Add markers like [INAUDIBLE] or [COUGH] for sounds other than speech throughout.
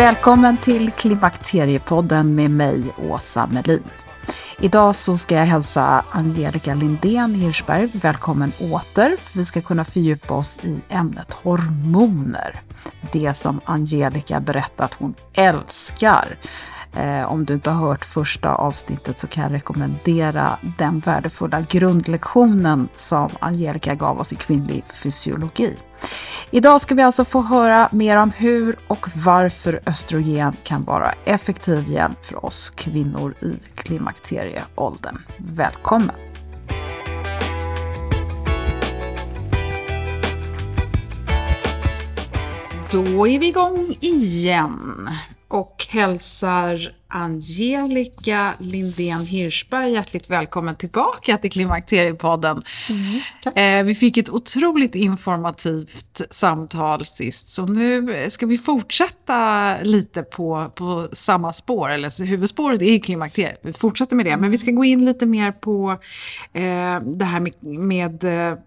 Välkommen till Klimakteriepodden med mig, Åsa Melin. Idag så ska jag hälsa Angelica Lindén Hirschberg välkommen åter. För vi ska kunna fördjupa oss i ämnet hormoner. Det som Angelica berättat hon älskar. Eh, om du inte har hört första avsnittet så kan jag rekommendera den värdefulla grundlektionen som Angelica gav oss i kvinnlig fysiologi. Idag ska vi alltså få höra mer om hur och varför östrogen kan vara effektiv hjälp för oss kvinnor i klimakterieåldern. Välkommen! Då är vi igång igen och hälsar Angelica Lindén Hirschberg hjärtligt välkommen tillbaka till Klimakteriepodden. Mm, eh, vi fick ett otroligt informativt samtal sist, så nu ska vi fortsätta lite på, på samma spår, eller huvudspåret är ju klimakteriet, vi fortsätter med det, men vi ska gå in lite mer på eh, det här med, med eh,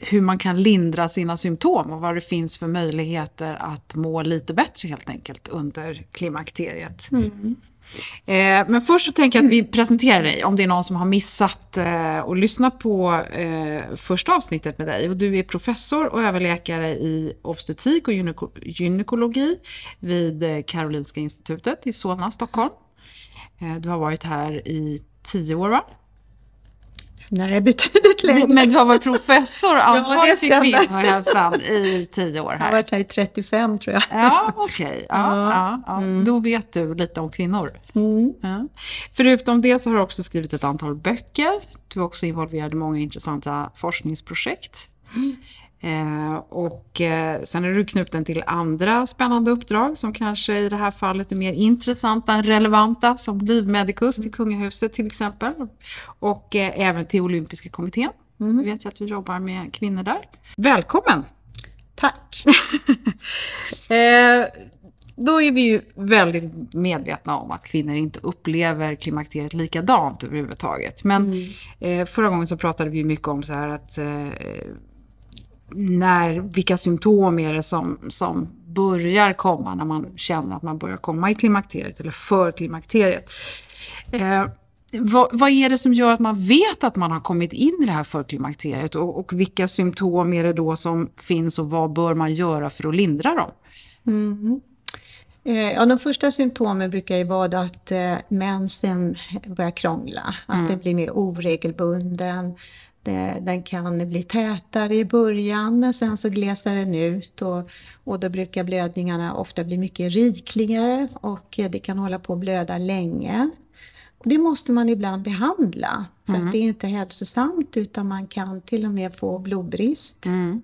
hur man kan lindra sina symptom och vad det finns för möjligheter att må lite bättre helt enkelt under klimakteriet. Mm. Eh, men först så tänker jag att vi presenterar dig om det är någon som har missat eh, att lyssna på eh, första avsnittet med dig. Och du är professor och överläkare i obstetrik och gynek gynekologi vid eh, Karolinska institutet i Solna, Stockholm. Eh, du har varit här i tio år va? Nej, betydligt längre. Men du har varit professor ansvarig för kvinnohälsan i tio år här. Jag har varit här i 35 tror jag. Ja, okej. Okay. Ja, ja, ja. Mm. Då vet du lite om kvinnor. Mm. Ja. Förutom det så har du också skrivit ett antal böcker. Du är också involverad i många intressanta forskningsprojekt. Eh, och eh, sen är du knuten till andra spännande uppdrag som kanske i det här fallet är mer intressanta än relevanta som Livmedicus till kungahuset till exempel. Och eh, även till olympiska kommittén. Mm. Jag vet jag att du jobbar med kvinnor där. Välkommen! Tack! [LAUGHS] Eh, då är vi ju väldigt medvetna om att kvinnor inte upplever klimakteriet likadant överhuvudtaget. Men mm. eh, förra gången så pratade vi mycket om så här att eh, när, vilka symptom är det som, som börjar komma när man känner att man börjar komma i klimakteriet eller för klimakteriet. Eh, vad, vad, är det som gör att man vet att man har kommit in i det här förklimakteriet och, och vilka symptom är det då som finns och vad bör man göra för att lindra dem? Mm. Ja, de första symptomen brukar ju vara att eh, mensen börjar krångla, att mm. det blir mer oregelbunden, den kan bli tätare i början men sen så glesar den ut och, och då brukar blödningarna ofta bli mycket rikligare och det kan hålla på att blöda länge. Och det måste man ibland behandla för mm. att det är inte hälsosamt utan man kan till och med få blodbrist. Mm.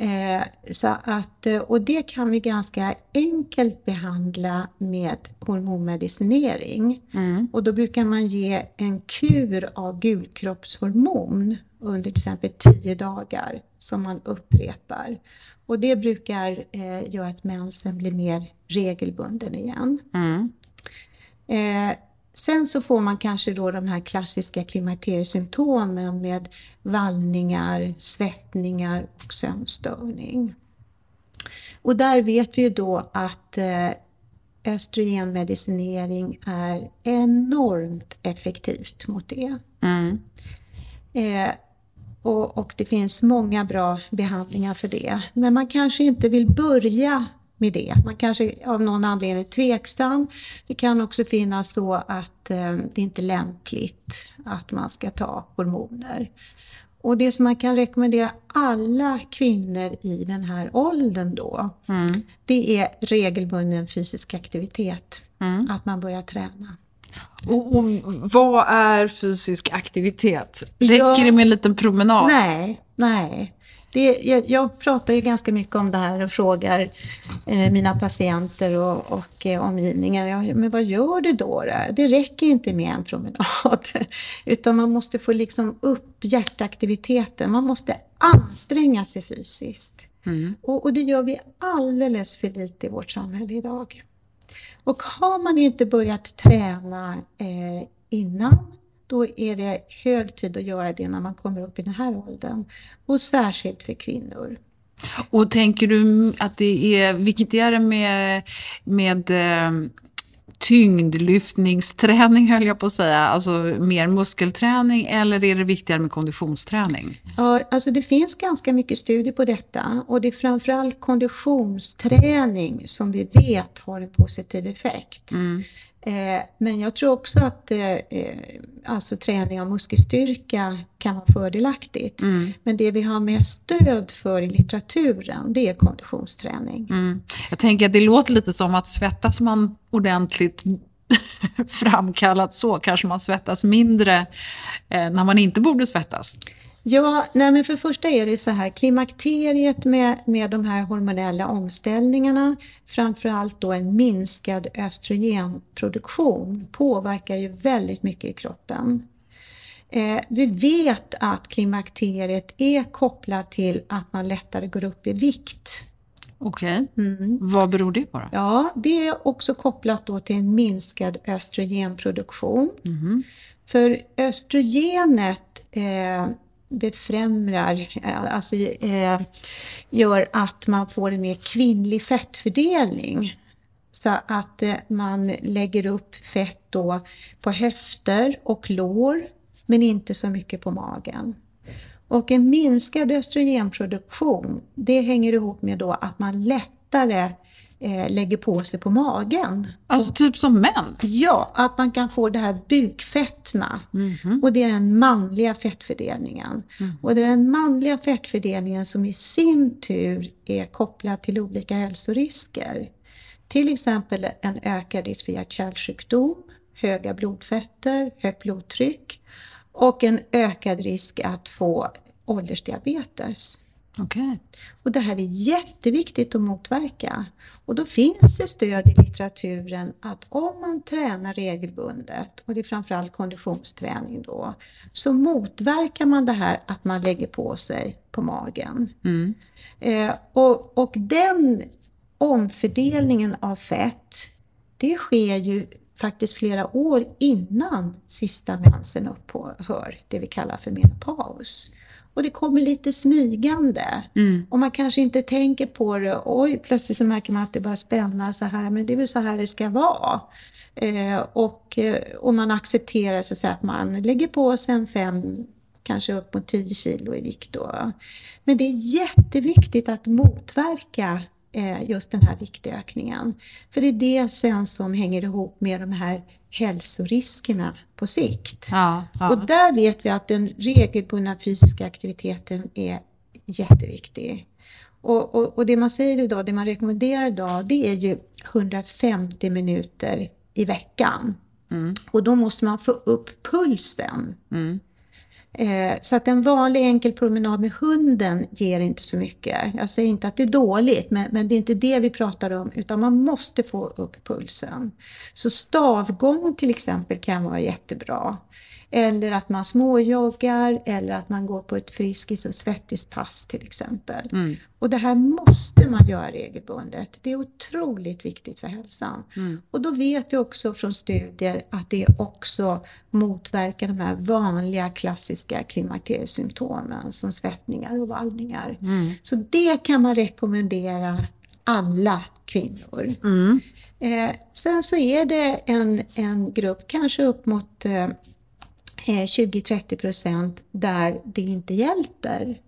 Eh, så att, eh, och det kan vi ganska enkelt behandla med hormonmedicinering. Mm. Och då brukar man ge en kur av gulkroppshormon under till exempel 10 dagar som man upprepar. Och det brukar eh, göra att mensen blir mer regelbunden igen. Mm. Eh, sen så får man kanske då de här klassiska klimakteriesymptomen med vallningar, svettningar och sömnstörning. Och där vet vi ju då att eh, östrogenmedicinering är enormt effektivt mot det. Mm. Eh, och, och det finns många bra behandlingar för det. Men man kanske inte vill börja med det. Man kanske av någon anledning är tveksam. Det kan också finnas så att eh, det inte är lämpligt att man ska ta hormoner. Och det som man kan rekommendera alla kvinnor i den här åldern då, Mm. det är regelbunden fysisk aktivitet. Mm. Att man börjar träna. Och, och vad är fysisk aktivitet? Räcker Ja. det med en liten promenad? Nej, nej. Det, jag, jag pratar ju ganska mycket om det här och frågar eh, mina patienter och, och eh, omgivningen. Ja, men vad gör du då, då? Det räcker inte med en promenad. [LAUGHS] Utan man måste få liksom upp hjärtaktiviteten. Man måste anstränga sig fysiskt. Mm. Och, och det gör vi alldeles för lite i vårt samhälle idag. Och har man inte börjat träna eh, innan, då är det hög tid att göra det när man kommer upp i den här åldern. Och särskilt för kvinnor. Och tänker du att det är viktigare med, med eh, tyngdlyftningsträning höll jag på att säga, alltså mer muskelträning eller är det viktigare med konditionsträning? Ja, alltså det finns ganska mycket studier på detta och det är framförallt konditionsträning som vi vet har en positiv effekt. Mm. Eh, men jag tror också att eh, eh, alltså träning av muskelstyrka kan vara fördelaktigt. Mm. Men det vi har mest stöd för i litteraturen, det är konditionsträning. Mm. Jag tänker att det låter lite som att svettas man ordentligt [LAUGHS] framkallat så kanske man svettas mindre eh, när man inte borde svettas. Ja, nej men för första är det så här, klimakteriet med, med de här hormonella omställningarna, framförallt då en minskad östrogenproduktion, påverkar ju väldigt mycket i kroppen. Eh, vi vet att klimakteriet är kopplat till att man lättare går upp i vikt. Okej, Mm. vad beror det på då? Ja, det är också kopplat då till en minskad östrogenproduktion. Mhm. För östrogenet eh, befrämjar, eh, alltså eh, gör att man får en mer kvinnlig fettfördelning. Så att eh, man lägger upp fett då på höfter och lår, men inte så mycket på magen. Och en minskad östrogenproduktion, det hänger ihop med då att man lättare eh, lägger på sig på magen. Alltså typ som män? Ja, att man kan få det här bukfetma. Mhm. Och det är den manliga fettfördelningen. Och det är den manliga fettfördelningen som i sin tur är kopplad till olika hälsorisker. Till exempel en ökad risk för hjärt-kärlsjukdom, höga blodfetter, högt blodtryck och en ökad risk att få åldersdiabetes. Okej. Och det här är jätteviktigt att motverka. Och då finns det stöd i litteraturen att om man tränar regelbundet, och det är framförallt konditionsträning då, så motverkar man det här att man lägger på sig på magen. Mm. Eh, och, och den omfördelningen av fett, det sker ju faktiskt flera år innan sista mensen upphör, det vi kallar för menopaus. Och det kommer lite smygande. Mm. Och man kanske inte tänker på det. Oj, plötsligt så märker man att det börjar spänna så här. Men det är väl så här det ska vara. Eh, och, eh, och man accepterar så att, man lägger på sig en fem, kanske upp mot 10 kilo i vikt. Då. Men det är jätteviktigt att motverka just den här viktökningen. För det är det sen som hänger ihop med de här hälsoriskerna på sikt. Ja, ja. Och där vet vi att den regelbundna fysiska aktiviteten är jätteviktig. Och, och, och det man säger idag, det man rekommenderar idag, det är ju 150 minuter i veckan. Mm. Och då måste man få upp pulsen. Mm. Eh, så att en vanlig enkel promenad med hunden ger inte så mycket. Jag säger inte att det är dåligt, men, men det är inte det vi pratar om, utan man måste få upp pulsen. Så stavgång till exempel kan vara jättebra. Eller att man småjoggar eller att man går på ett friskis och svettispass till exempel. Mm. Och det här måste man göra regelbundet. Det är otroligt viktigt för hälsan. Mm. Och då vet vi också från studier att det också motverkar de här vanliga klassiska klimakteriesymptomen som svettningar och vallningar. Mm. Så det kan man rekommendera alla kvinnor. Mm. Eh, sen så är det en, en grupp, kanske upp mot eh, Eh, 20-30 procent där det inte hjälper.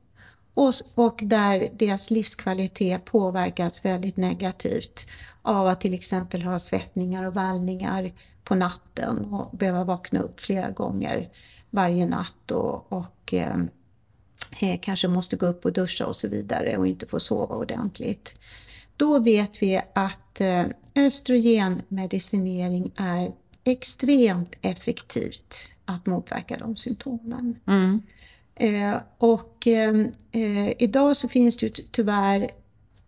Och, och där deras livskvalitet påverkas väldigt negativt av att till exempel ha svettningar och vallningar på natten och behöva vakna upp flera gånger varje natt och, och eh, eh kanske måste gå upp och duscha och så vidare och inte få sova ordentligt. Då vet vi att eh, östrogenmedicinering är extremt effektivt att motverka de symptomen. Mm. Eh, och eh, eh, idag så finns det tyvärr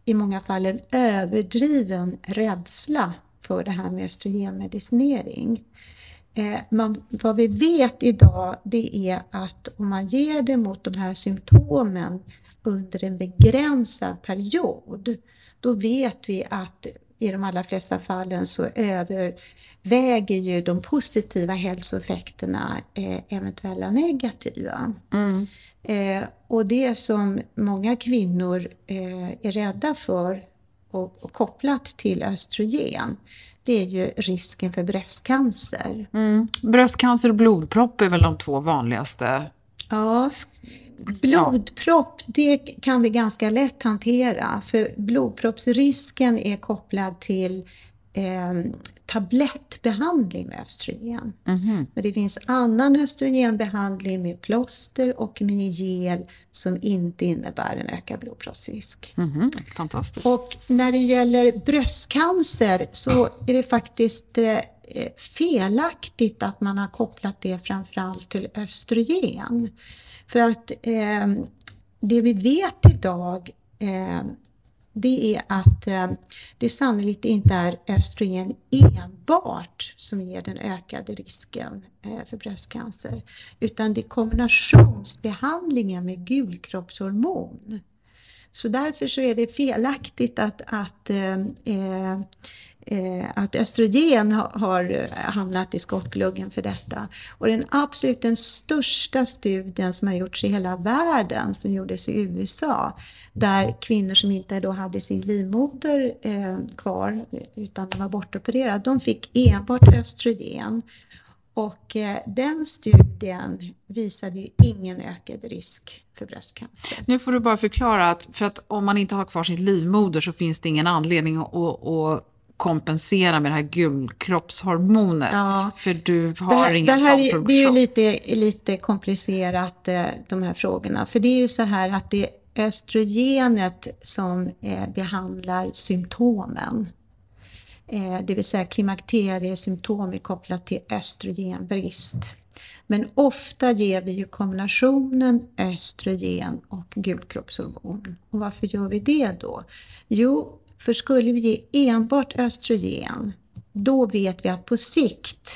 i många fall en överdriven rädsla för det här med östrogenmedicinering. Eh, man, vad vi vet idag det är att om man ger det mot de här symptomen under en begränsad period, då vet vi att i de allra flesta fallen så överväger ju de positiva hälsoeffekterna eh, eventuella negativa. Mm. Eh, och det som många kvinnor eh, är rädda för och, och, kopplat till östrogen, det är ju risken för bröstcancer. Mm. Bröstcancer och blodpropp är väl de två vanligaste? Ja, Blodpropp, det kan vi ganska lätt hantera för blodproppsrisken är kopplad till eh, tablettbehandling med östrogen. Mm -hmm. Men det finns annan östrogenbehandling med plåster och med gel som inte innebär en ökad blodproppsrisk. Mm -hmm. Fantastiskt. Och när det gäller bröstcancer så är det faktiskt eh, Eh, felaktigt att man har kopplat det framförallt till östrogen. För att eh, det vi vet idag eh, det är att eh, det sannolikt inte är östrogen enbart som ger den ökade risken eh, för bröstcancer. Utan det är kombinationsbehandlingen med gulkroppshormon. Så därför så är det felaktigt att, att eh, eh att östrogen har, har hamnat i skottgluggen för detta. Och den absolut den största studien som har gjorts i hela världen, som gjordes i USA, där kvinnor som inte då hade sin livmoder eh, kvar, utan de var bortopererade, de fick enbart östrogen. Och eh, den studien visade ingen ökad risk för bröstcancer. Nu får du bara förklara att, för att om man inte har kvar sin livmoder så finns det ingen anledning att, att kompensera med det här gulkroppshormonet. Ja. För du har det här, ingen det här sån produktion. Det är ju lite, lite komplicerat eh, de här frågorna. För det är ju så här att det är östrogenet som eh, behandlar symptomen. Eh, det vill säga klimakteriesymptom är kopplat till östrogenbrist. Men ofta ger vi ju kombinationen östrogen och gulkroppshormon. Och varför gör vi det då? Jo, för skulle vi ge enbart östrogen, då vet vi att på sikt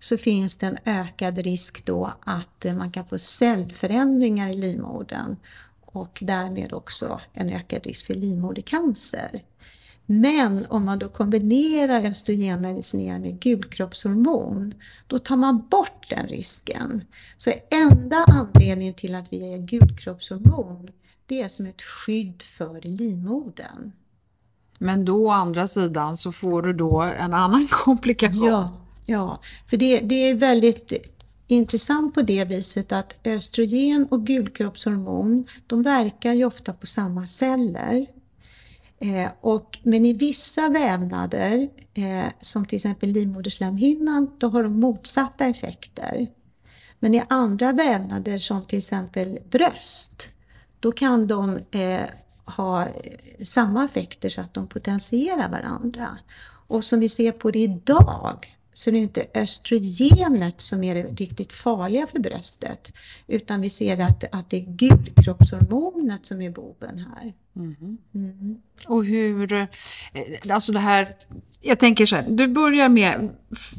så finns det en ökad risk då att eh, man kan få cellförändringar i livmodern och därmed också en ökad risk för livmodercancer. Men om man då kombinerar östrogenmedicinering med gulkroppshormon, då tar man bort den risken. Så enda anledningen till att vi ger gulkroppshormon, det är som ett skydd för livmodern. Men då å andra sidan så får du då en annan [LAUGHS] komplikation. Ja, ja. för det, det är väldigt intressant på det viset att östrogen och gulkroppshormon, de verkar ju ofta på samma celler. Eh, och, men i vissa vävnader, eh, som till exempel livmoderslemhinnan, då har de motsatta effekter. Men i andra vävnader som till exempel bröst, då kan de eh, ha eh, samma effekter så att de potentierar varandra. Och som vi ser på det idag så det är inte östrogenet som är det riktigt farliga för bröstet. Utan vi ser att, att det är gulkroppshormonet som är boven här. Mm. Och hur, eh, alltså det här, jag tänker så här, du börjar med,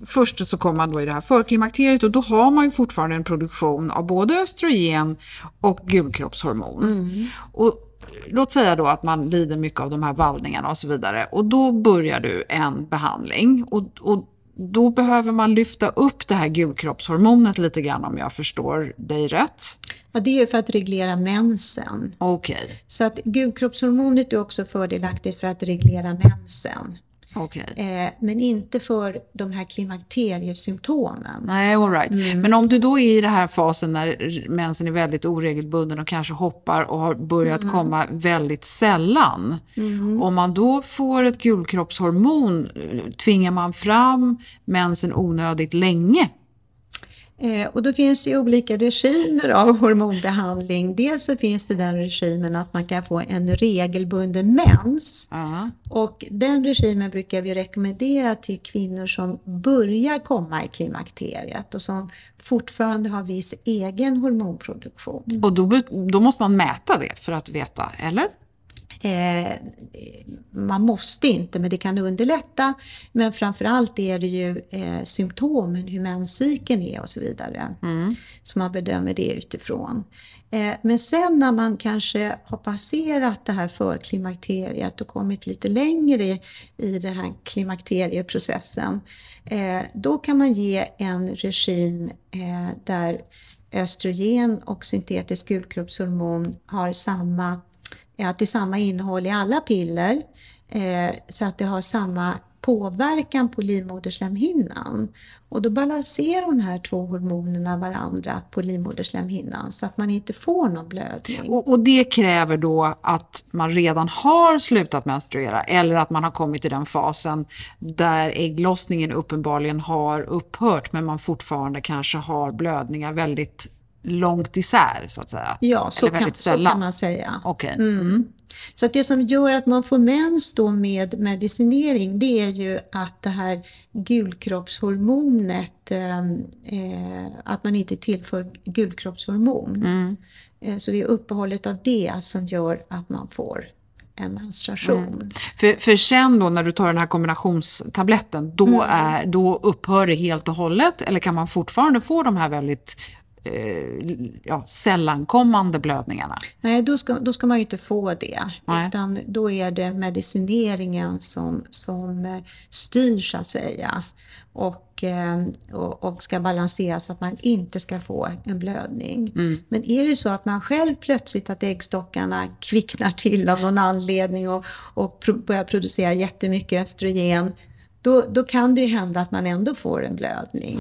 först så kommer man då i det här förklimakteriet och då har man ju fortfarande en produktion av både östrogen och gulkroppshormon. Mm. Och låt säga då att man lider mycket av de här vallningarna och så vidare och då börjar du en behandling och, och då behöver man lyfta upp det här gulkroppshormonet lite grann om jag förstår dig rätt. Ja, det är ju för att reglera mensen. Okej, Så att gulkroppshormonet är också fördelaktigt för att reglera mensen. Okej. Eh, men inte för de här klimakteriesymptomen. Nej, all right. Mm. Men om du då är i den här fasen när mensen är väldigt oregelbunden och kanske hoppar och har börjat Mm. komma väldigt sällan. Om man då får ett gulkroppshormon, eh, tvingar man fram mensen onödigt länge? Eh, och då finns det olika regimer av hormonbehandling. Dels så finns det den regimen att man kan få en regelbunden mens. Ja. Och den regimen brukar vi rekommendera till kvinnor som börjar komma i klimakteriet och som fortfarande har viss egen hormonproduktion. Och då, då måste man mäta det för att veta, eller? Eh, man måste inte, men det kan underlätta. Men framförallt är det ju eh, symptomen, hur menscykeln är och så vidare. Så man bedömer det utifrån. Eh, men sen när man kanske har passerat det här förklimakteriet och kommit lite längre i, i den här klimakterieprocessen. Eh, då kan man ge en regim eh, där östrogen och syntetiskt gulkroppshormon har samma att det är samma innehåll i alla piller eh, så att det har samma påverkan på livmoderslemhinnan. Och då balanserar de här två hormonerna varandra på livmoderslemhinnan så att man inte får någon blödning. Och, och det kräver då att man redan har slutat menstruera eller att man har kommit till den fasen där ägglossningen uppenbarligen har upphört men man fortfarande kanske har blödningar väldigt långt isär så att säga. Ja, så kan, så kan man säga. Okej. Mm. Så att det som gör att man får mens då med medicinering det är ju att det här gulkroppshormonet, eh, eh, att man inte tillför gulkroppshormon. Mm. Eh, så det är uppehållet av det som gör att man får en menstruation. För, för sen då när du tar den här kombinationstabletten, då, Mm. är, då upphör det helt och hållet eller kan man fortfarande få de här väldigt eh, ja, sällankommande blödningarna? Nej, då ska, då ska man ju inte få det. Nej. Utan då är det medicineringen som, som eh, styr så att säga. Och, eh, och, och ska balansera så att man inte ska få en blödning. Men är det så att man själv plötsligt att äggstockarna kvicknar till av någon anledning och, och börjar producera jättemycket östrogen. Då, då kan det ju hända att man ändå får en blödning.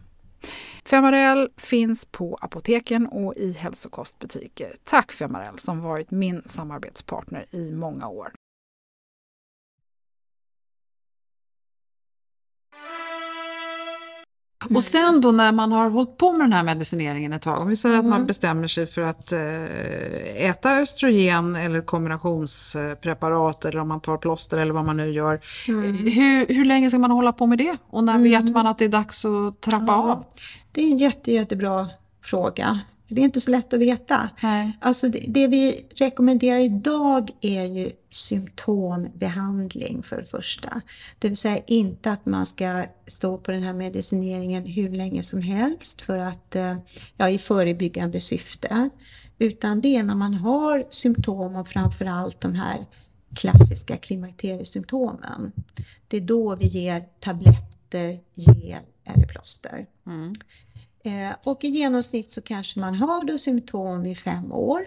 Femarel finns på apoteken och i hälsokostbutiker. Tack Femarel som varit min samarbetspartner i många år. Mm. Och sen då när man har hållit på med den här medicineringen ett tag, om vi säger mm. att man mm. bestämmer sig för att eh, äta östrogen eller kombinationspreparat eller om man tar plåster eller vad man nu gör. Mm. Hur, hur länge ska man hålla på med det? Och när vet mm. man att det är dags att trappa ja, av? Det är en jätte, jättebra fråga. Det är inte så lätt att veta. Nej. Alltså det, det, vi rekommenderar idag är ju symptombehandling för det första. Det vill säga inte att man ska stå på den här medicineringen hur länge som helst för att, eh, ja, i förebyggande syfte. Utan det är när man har symptom och framförallt de här klassiska klimakteriesymptomen. Det är då vi ger tabletter, gel eller plåster. Mm. Eh, och i genomsnitt så kanske man har då symptom i fem år.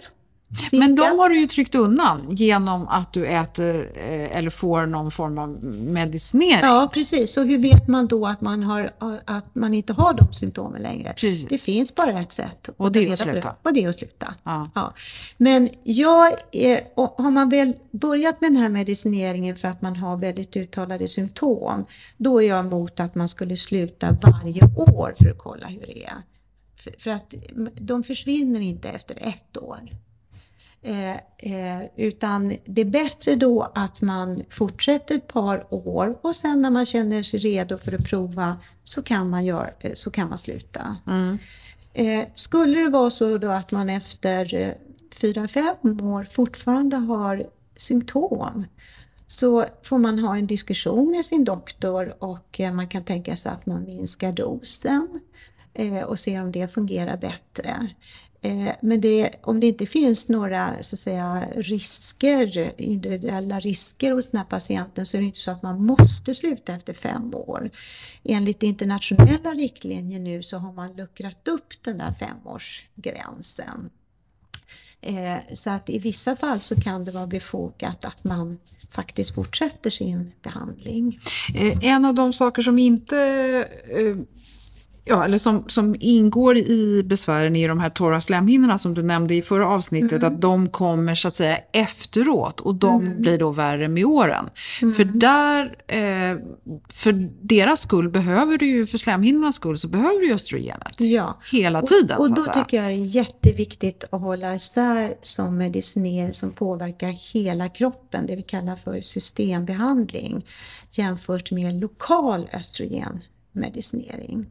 Cirka. Men de har du ju tryckt undan genom att du äter eh, eller får någon form av medicinering. Ja, precis. Så hur vet man då att man, har, att man inte har de symptomen längre? Precis. Det finns bara ett sätt. Och det är att sluta. Och det är att sluta. Ja. ja. Men jag har man väl börjat med den här medicineringen för att man har väldigt uttalade symptom, då är jag emot att man skulle sluta varje år för att kolla hur det är. För, för att de försvinner inte efter ett år. Eh, eh, utan det är bättre då att man fortsätter ett par år och sen när man känner sig redo för att prova så kan man, göra, eh, så kan man sluta. Mm. Eh, skulle det vara så då att man efter eh, fyra, fem år fortfarande har symptom så får man ha en diskussion med sin doktor och eh, man kan tänka sig att man minskar dosen och se om det fungerar bättre. Eh, men det, om det inte finns några så att säga, risker, individuella risker hos den här patienten så är det inte så att man måste sluta efter fem år. Enligt internationella riktlinjer nu så har man luckrat upp den där femårsgränsen. Eh, så att i vissa fall så kan det vara befogat att man faktiskt fortsätter sin behandling. Eh, en av de saker som inte ja, eller som, som ingår i besvären i de här torra slemhinnorna som du nämnde i förra avsnittet, mm. att de kommer så att säga efteråt och de mm. blir då värre med åren. Mm. För där, eh, för deras skull behöver du ju, för slemhinnornas skull så behöver du ju östrogenet. Ja. Hela tiden. Och, och då tycker jag det är jätteviktigt att hålla isär som medicinering som påverkar hela kroppen, det vi kallar för systembehandling, jämfört med lokal östrogenmedicinering.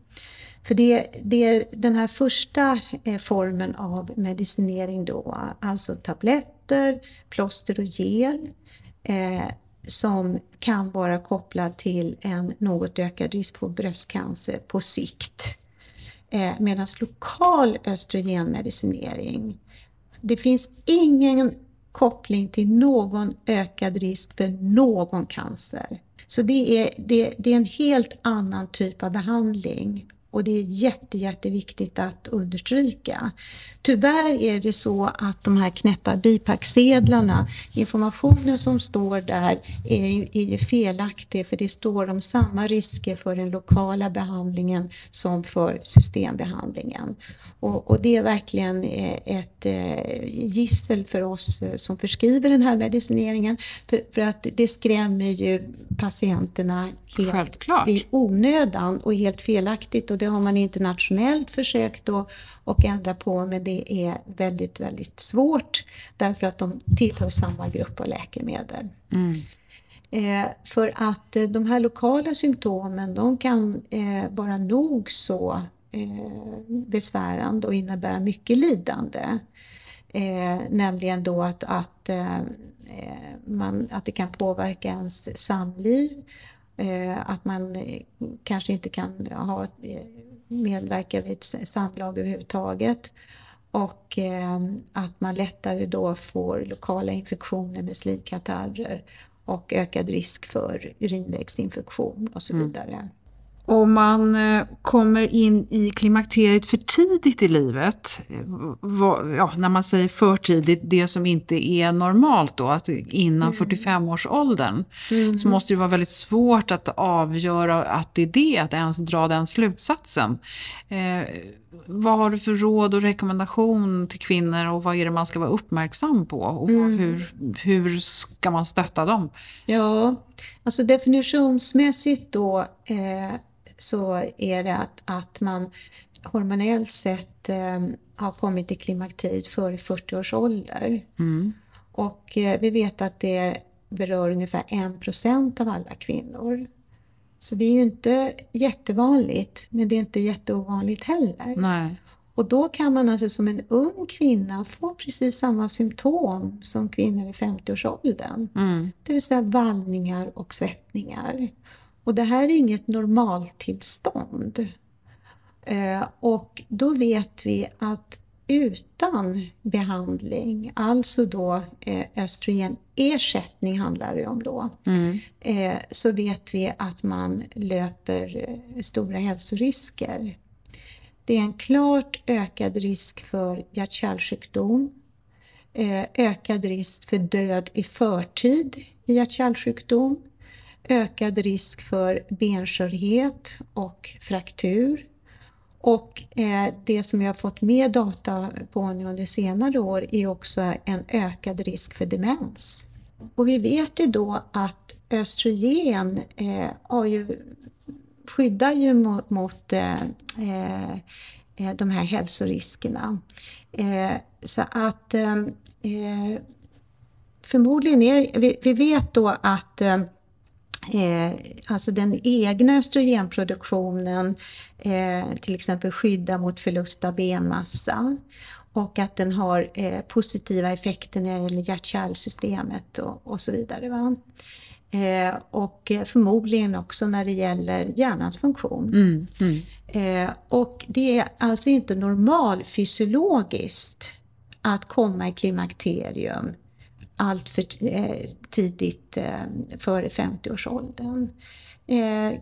För det, det är den här första eh, formen av medicinering då, alltså tabletter, plåster och gel, eh, som kan vara kopplad till en något ökad risk på bröstcancer på sikt. Eh, Medan lokal östrogenmedicinering, det finns ingen koppling till någon ökad risk för någon cancer. Så det är, det, det är en helt annan typ av behandling och det är jätte, jätteviktigt att understryka. Tyvärr är det så att de här knäppa bipacksedlarna, informationen som står där är ju, är ju felaktig för det står om samma risker för den lokala behandlingen som för systembehandlingen. Och, och det är verkligen eh, ett eh, gissel för oss eh, som förskriver den här medicineringen. För, för att det skrämmer ju patienterna helt Självklart. i onödan och helt felaktigt. Och det har man internationellt försökt att och ändra på men det är väldigt, väldigt svårt därför att de tillhör samma grupp av läkemedel. Mm. Eh, för att eh, de här lokala symptomen de kan eh, vara nog så eh, besvärande och innebära mycket lidande. Eh, nämligen då att, att, eh, man, att det kan påverka ens samliv, att man kanske inte kan ha medverka vid ett samlag överhuvudtaget. Och eh, att man lättare då får lokala infektioner med slidkatarrer och ökad risk för urinvägsinfektion och så vidare. Om man eh, kommer in i klimakteriet för tidigt i livet, eh, ja, när man säger för tidigt, det som inte är normalt då, att innan 45-årsåldern, så måste det vara väldigt svårt att avgöra att det är det, att ens dra den slutsatsen. Eh, vad har du för råd och rekommendation till kvinnor och vad är det man ska vara uppmärksam på? Och hur, hur ska man stötta dem? Ja, alltså definitionsmässigt då eh, så är det att, att man hormonellt sett eh, har kommit till klimakteriet före 40 års ålder. Och eh, vi vet att det berör ungefär 1 av alla kvinnor. Så det är ju inte jättevanligt, men det är inte jätteovanligt heller. Nej. Och då kan man alltså som en ung kvinna få precis samma symptom som kvinnor i 50-årsåldern. Det vill säga vallningar och svettningar. Och det här är inget normaltillstånd. Eh, och då vet vi att utan behandling, alltså då eh, östrogenersättning handlar det om då, eh, så vet vi att man löper eh, stora hälsorisker. Det är en klart ökad risk för hjärt-kärlsjukdom, eh, ökad risk för död i förtid i hjärt-kärlsjukdom, ökad risk för benskörhet och fraktur. Och eh, det som vi har fått mer data på nu under senare år är också en ökad risk för demens. Och vi vet ju då att östrogen eh, har ju, skyddar ju mot, mot eh, de här hälsoriskerna. Eh, så att eh, eh förmodligen är, vi, vi vet då att eh, eh, alltså den egna östrogenproduktionen eh, till exempel skyddar mot förlust av benmassa och att den har eh, positiva effekter när det gäller hjärt-kärlsystemet och, och så vidare. Va? Eh, och förmodligen också när det gäller hjärnans funktion. Eh, och det är alltså inte normalfysiologiskt att komma i klimakterium allt för eh, tidigt eh, före 50-årsåldern. Eh,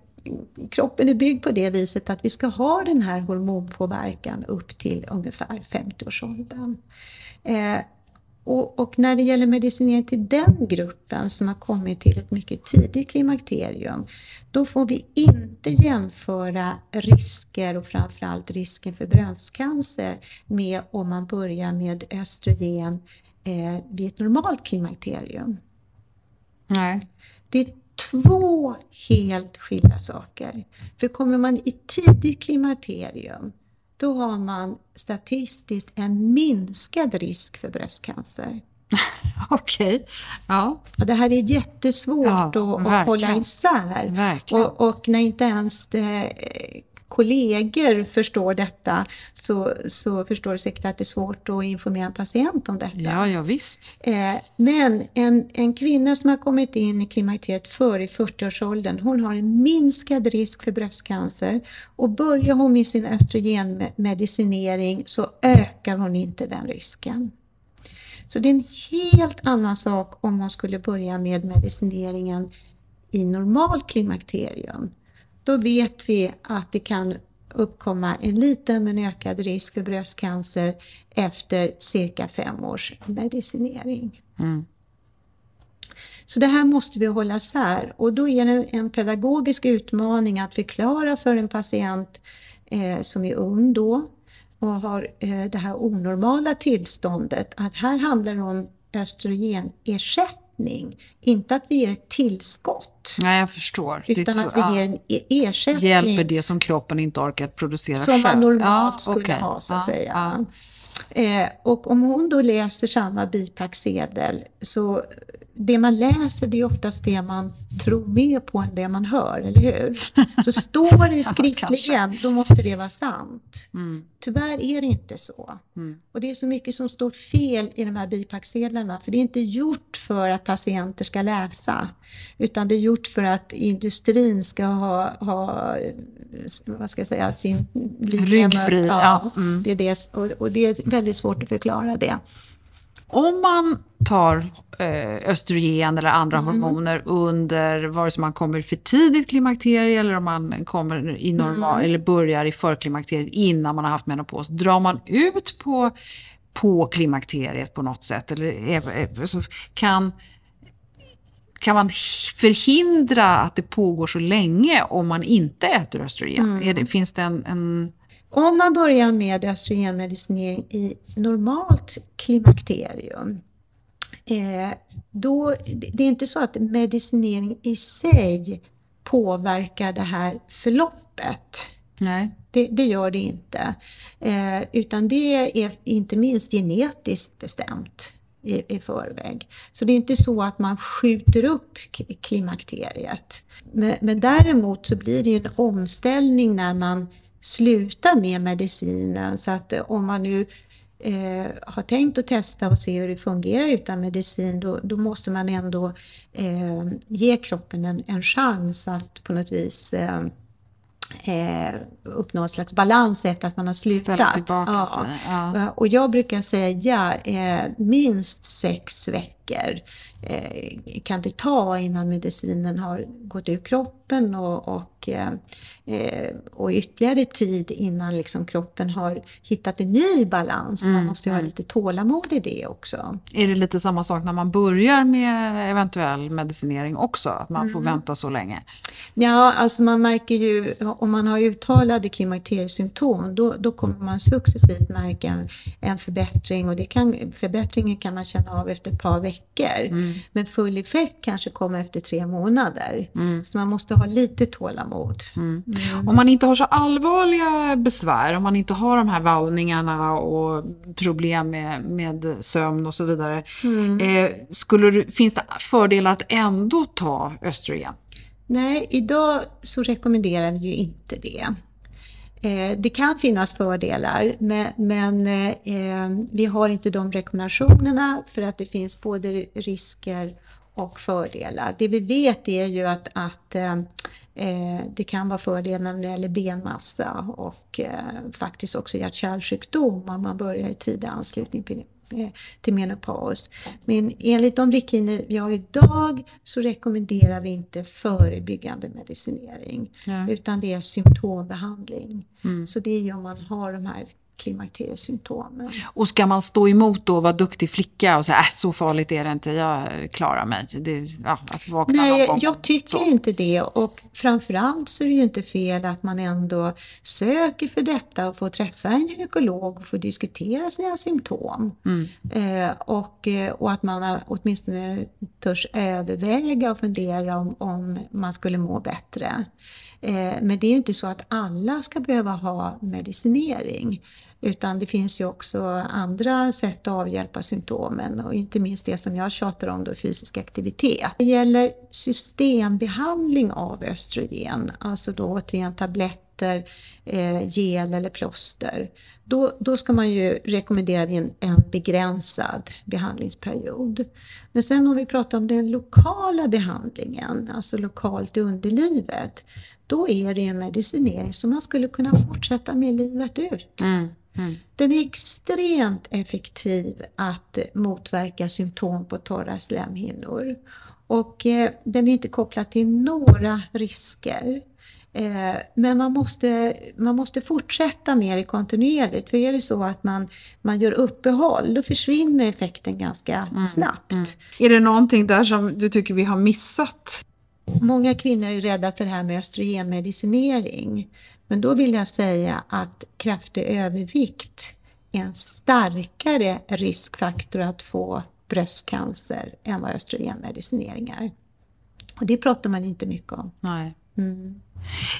kroppen är byggd på det viset att vi ska ha den här hormonpåverkan upp till ungefär 50-årsåldern. Eh, och, och när det gäller medicinering till den gruppen som har kommit till ett mycket tidigt klimakterium, då får vi inte jämföra risker och framförallt risken för bröstcancer med om man börjar med östrogen eh, vid ett normalt klimakterium. Nej. Det är två helt skilda saker. För kommer man i tidigt klimakterium, då har man statistiskt en minskad risk för bröstcancer. [LAUGHS] Okej. Ja. Och det här är jättesvårt Ja, att, att hålla isär. Och, och när inte ens eh, kollegor förstår detta så, så förstår du säkert att det är svårt att informera en patient om detta. Ja, ja visst. Eh, men en, en kvinna som har kommit in i klimakteriet före 40-årsåldern, hon har en minskad risk för bröstcancer. Och börjar hon med sin östrogenmedicinering så ökar hon inte den risken. Så det är en helt annan sak om hon skulle börja med medicineringen i normal klimakterium. Då vet vi att det kan uppkomma en liten men ökad risk för bröstcancer efter cirka fem års medicinering. Så det här måste vi hålla isär. Och då är det en pedagogisk utmaning att förklara för en patient eh, som är ung då och har eh, det här onormala tillståndet att här handlar det om östrogenersättning, inte att vi ger ett tillskott. Nej, jag förstår. Utan tror- att vi ger en e- ersättning Hjälper det som kroppen inte orkar producera som själv. man normalt Ja, skulle okej. ha så att Ja, säga. ja. Eh, och om hon då läser samma bipacksedel så det man läser det är oftast det man tror mer på än det man hör, eller hur? Så står det [LAUGHS] skriftligen, då måste det vara sant. Mm. Tyvärr är det inte så. Och det är så mycket som står fel i de här bipacksedlarna, för det är inte gjort för att patienter ska läsa, utan det är gjort för att industrin ska ha, ha vad ska jag säga, sin Ryggfri, ja, mm. det är det, och, och det är väldigt svårt att förklara det. Om man tar eh, östrogen eller andra Mm. hormoner under, vare sig man kommer för tidigt klimakterie eller om man kommer i normal, Mm. eller börjar i förklimakteriet innan man har haft menopaus. Drar man ut på, på klimakteriet på något sätt? Eller så kan, kan man förhindra att det pågår så länge om man inte äter östrogen? Mm. Det, finns det en, en Om man börjar med östrogenmedicinering i normalt klimakterium, eh, då, det är inte så att medicinering i sig påverkar det här förloppet. Nej. Det, det gör det inte. Eh, utan det är inte minst genetiskt bestämt i, i förväg. Så det är inte så att man skjuter upp klimakteriet. Men, men däremot så blir det en omställning när man slutar med medicinen. Så att eh, om man nu eh, har tänkt att testa och se hur det fungerar utan medicin, då, då måste man ändå eh, ge kroppen en, en chans att på något vis eh, eh, uppnå en slags balans efter att man har slutat. Tillbaka Ja. Ja. Eh, Och jag brukar säga eh, minst sex veckor eh, kan det ta innan medicinen har gått ur kroppen och, och, eh, och ytterligare tid innan liksom kroppen har hittat en ny balans. Man Mm, måste ju ha mm. lite tålamod i det också. Är det lite samma sak när man börjar med eventuell medicinering också? Att man får Mm. vänta så länge? Ja, alltså man märker ju om man har uttalade klimakteriesymptom då, då kommer man successivt märka en, en förbättring och det kan, förbättringen kan man känna av efter ett par veckor. Men full effekt kanske kommer efter tre månader. Så man måste ha lite tålamod. Mm. Om man inte har så allvarliga besvär, om man inte har de här vallningarna och problem med, med sömn och så vidare. Mm. Eh, skulle du, finns det fördelar att ändå ta östrogen? Nej, idag så rekommenderar vi ju inte det. Eh, Det kan finnas fördelar men, men eh, vi har inte de rekommendationerna för att det finns både risker och fördelar. Det vi vet är ju att, att eh, eh, det kan vara fördelar när det gäller benmassa och eh, faktiskt också hjärt-kärlsjukdom om man börjar i tidig anslutning till eh, till menopaus. Men enligt de riktlinjer vi har idag så rekommenderar vi inte förebyggande medicinering Ja. utan det är symptombehandling. Mm. Så det är ju om man har de här klimakteriesymptomen. Och ska man stå emot då, vara duktig flicka och säga äh, så farligt är det inte, jag klarar mig. Det, ja, att vakna Nej, gång. jag tycker så. inte det och framförallt så är det ju inte fel att man ändå söker för detta och får träffa en gynekolog och få diskutera sina symptom. Mm. Eh, och, eh, och att man åtminstone törs överväga och fundera om, om man skulle må bättre. Eh, men det är ju inte så att alla ska behöva ha medicinering. Utan det finns ju också andra sätt att avhjälpa symptomen och inte minst det som jag tjatar om då, fysisk aktivitet. Det gäller systembehandling av östrogen, alltså då återigen tabletter, eh, gel eller plåster. Då, då ska man ju rekommendera en, en begränsad behandlingsperiod. Men sen om vi pratar om den lokala behandlingen, alltså lokalt i underlivet, då är det en medicinering som man skulle kunna fortsätta med livet ut. Mm. Mm. Den är extremt effektiv att motverka symptom på torra slemhinnor. Och eh, den är inte kopplad till några risker. Eh, men man måste, man måste fortsätta med det kontinuerligt. För är det så att man, man gör uppehåll, då försvinner effekten ganska snabbt. Är det någonting där som du tycker vi har missat? Många kvinnor är rädda för det här med östrogenmedicinering. Men då vill jag säga att kraftig övervikt är en starkare riskfaktor att få bröstcancer än vad östrogenmedicinering är. Och det pratar man inte mycket om. Nej. Mm.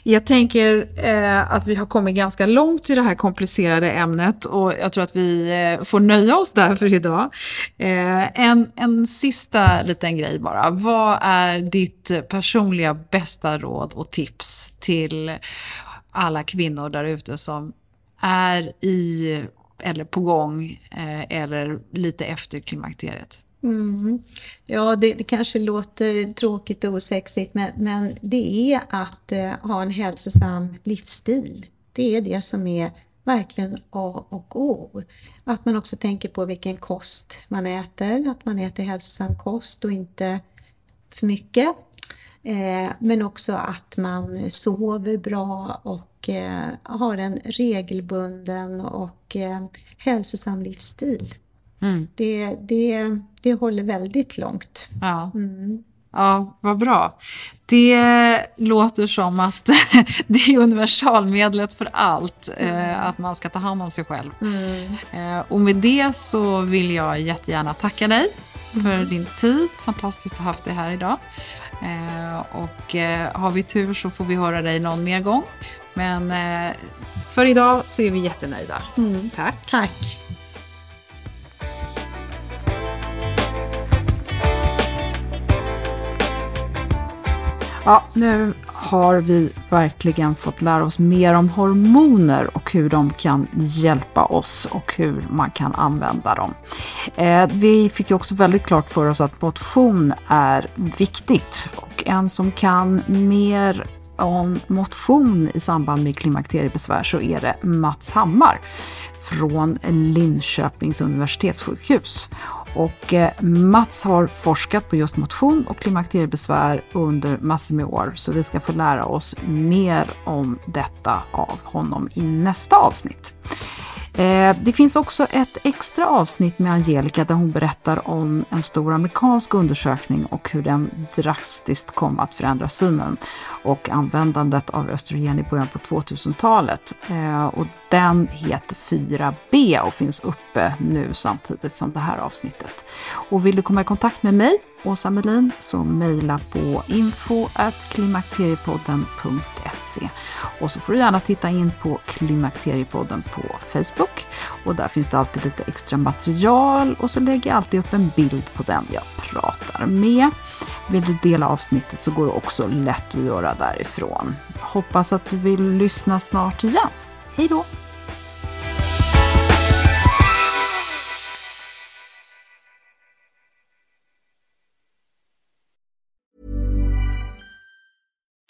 Jag tänker eh, att vi har kommit ganska långt i det här komplicerade ämnet och jag tror att vi eh, får nöja oss där för idag. Eh, en, en sista liten grej bara. Vad är ditt personliga bästa råd och tips till alla kvinnor där ute som är i eller på gång eh, eller lite efter klimakteriet? Mm. Ja, det, det kanske låter tråkigt och osexigt, men, men det är att eh, ha en hälsosam livsstil. Det är det som är verkligen A och O. Att man också tänker på vilken kost man äter, att man äter hälsosam kost och inte för mycket. Eh, men också att man sover bra och eh, har en regelbunden och eh, hälsosam livsstil. Mm. Det, det, det håller väldigt långt. Ja. Mm. Ja, vad bra. Det låter som att [LAUGHS] det är universalmedlet för allt, eh, att man ska ta hand om sig själv. Mm. Och med det så vill jag jättegärna tacka dig för din tid. Fantastiskt att ha haft dig här idag. Eh, och eh, har vi tur så får vi höra dig någon mer gång. Men eh, för idag så är vi jättenöjda. Mm. Tack. Tack. Ja, nu har vi verkligen fått lära oss mer om hormoner och hur de kan hjälpa oss och hur man kan använda dem. Eh, vi fick ju också väldigt klart för oss att motion är viktigt och en som kan mer om motion i samband med klimakteriebesvär så är det Mats Hammar från Linköpings universitetssjukhus. Och eh, Mats har forskat på just motion och klimakteriebesvär under massor med år, så vi ska få lära oss mer om detta av honom i nästa avsnitt. Eh, det finns också ett extra avsnitt med Angelica där hon berättar om en stor amerikansk undersökning och hur den drastiskt kom att förändra synen och användandet av östrogen i början på 2000-talet. Eh, och den heter 4B och finns uppe nu samtidigt som det här avsnittet. Och vill du komma i kontakt med mig, Åsa Melin, så mejla på info.klimakteriepodden.se och så får du gärna titta in på Klimakteriepodden på Facebook och där finns det alltid lite extra material och så lägger jag alltid upp en bild på den jag pratar med. Vill du dela avsnittet så går det också lätt att göra därifrån. Hoppas att du vill lyssna snart igen. Hej då!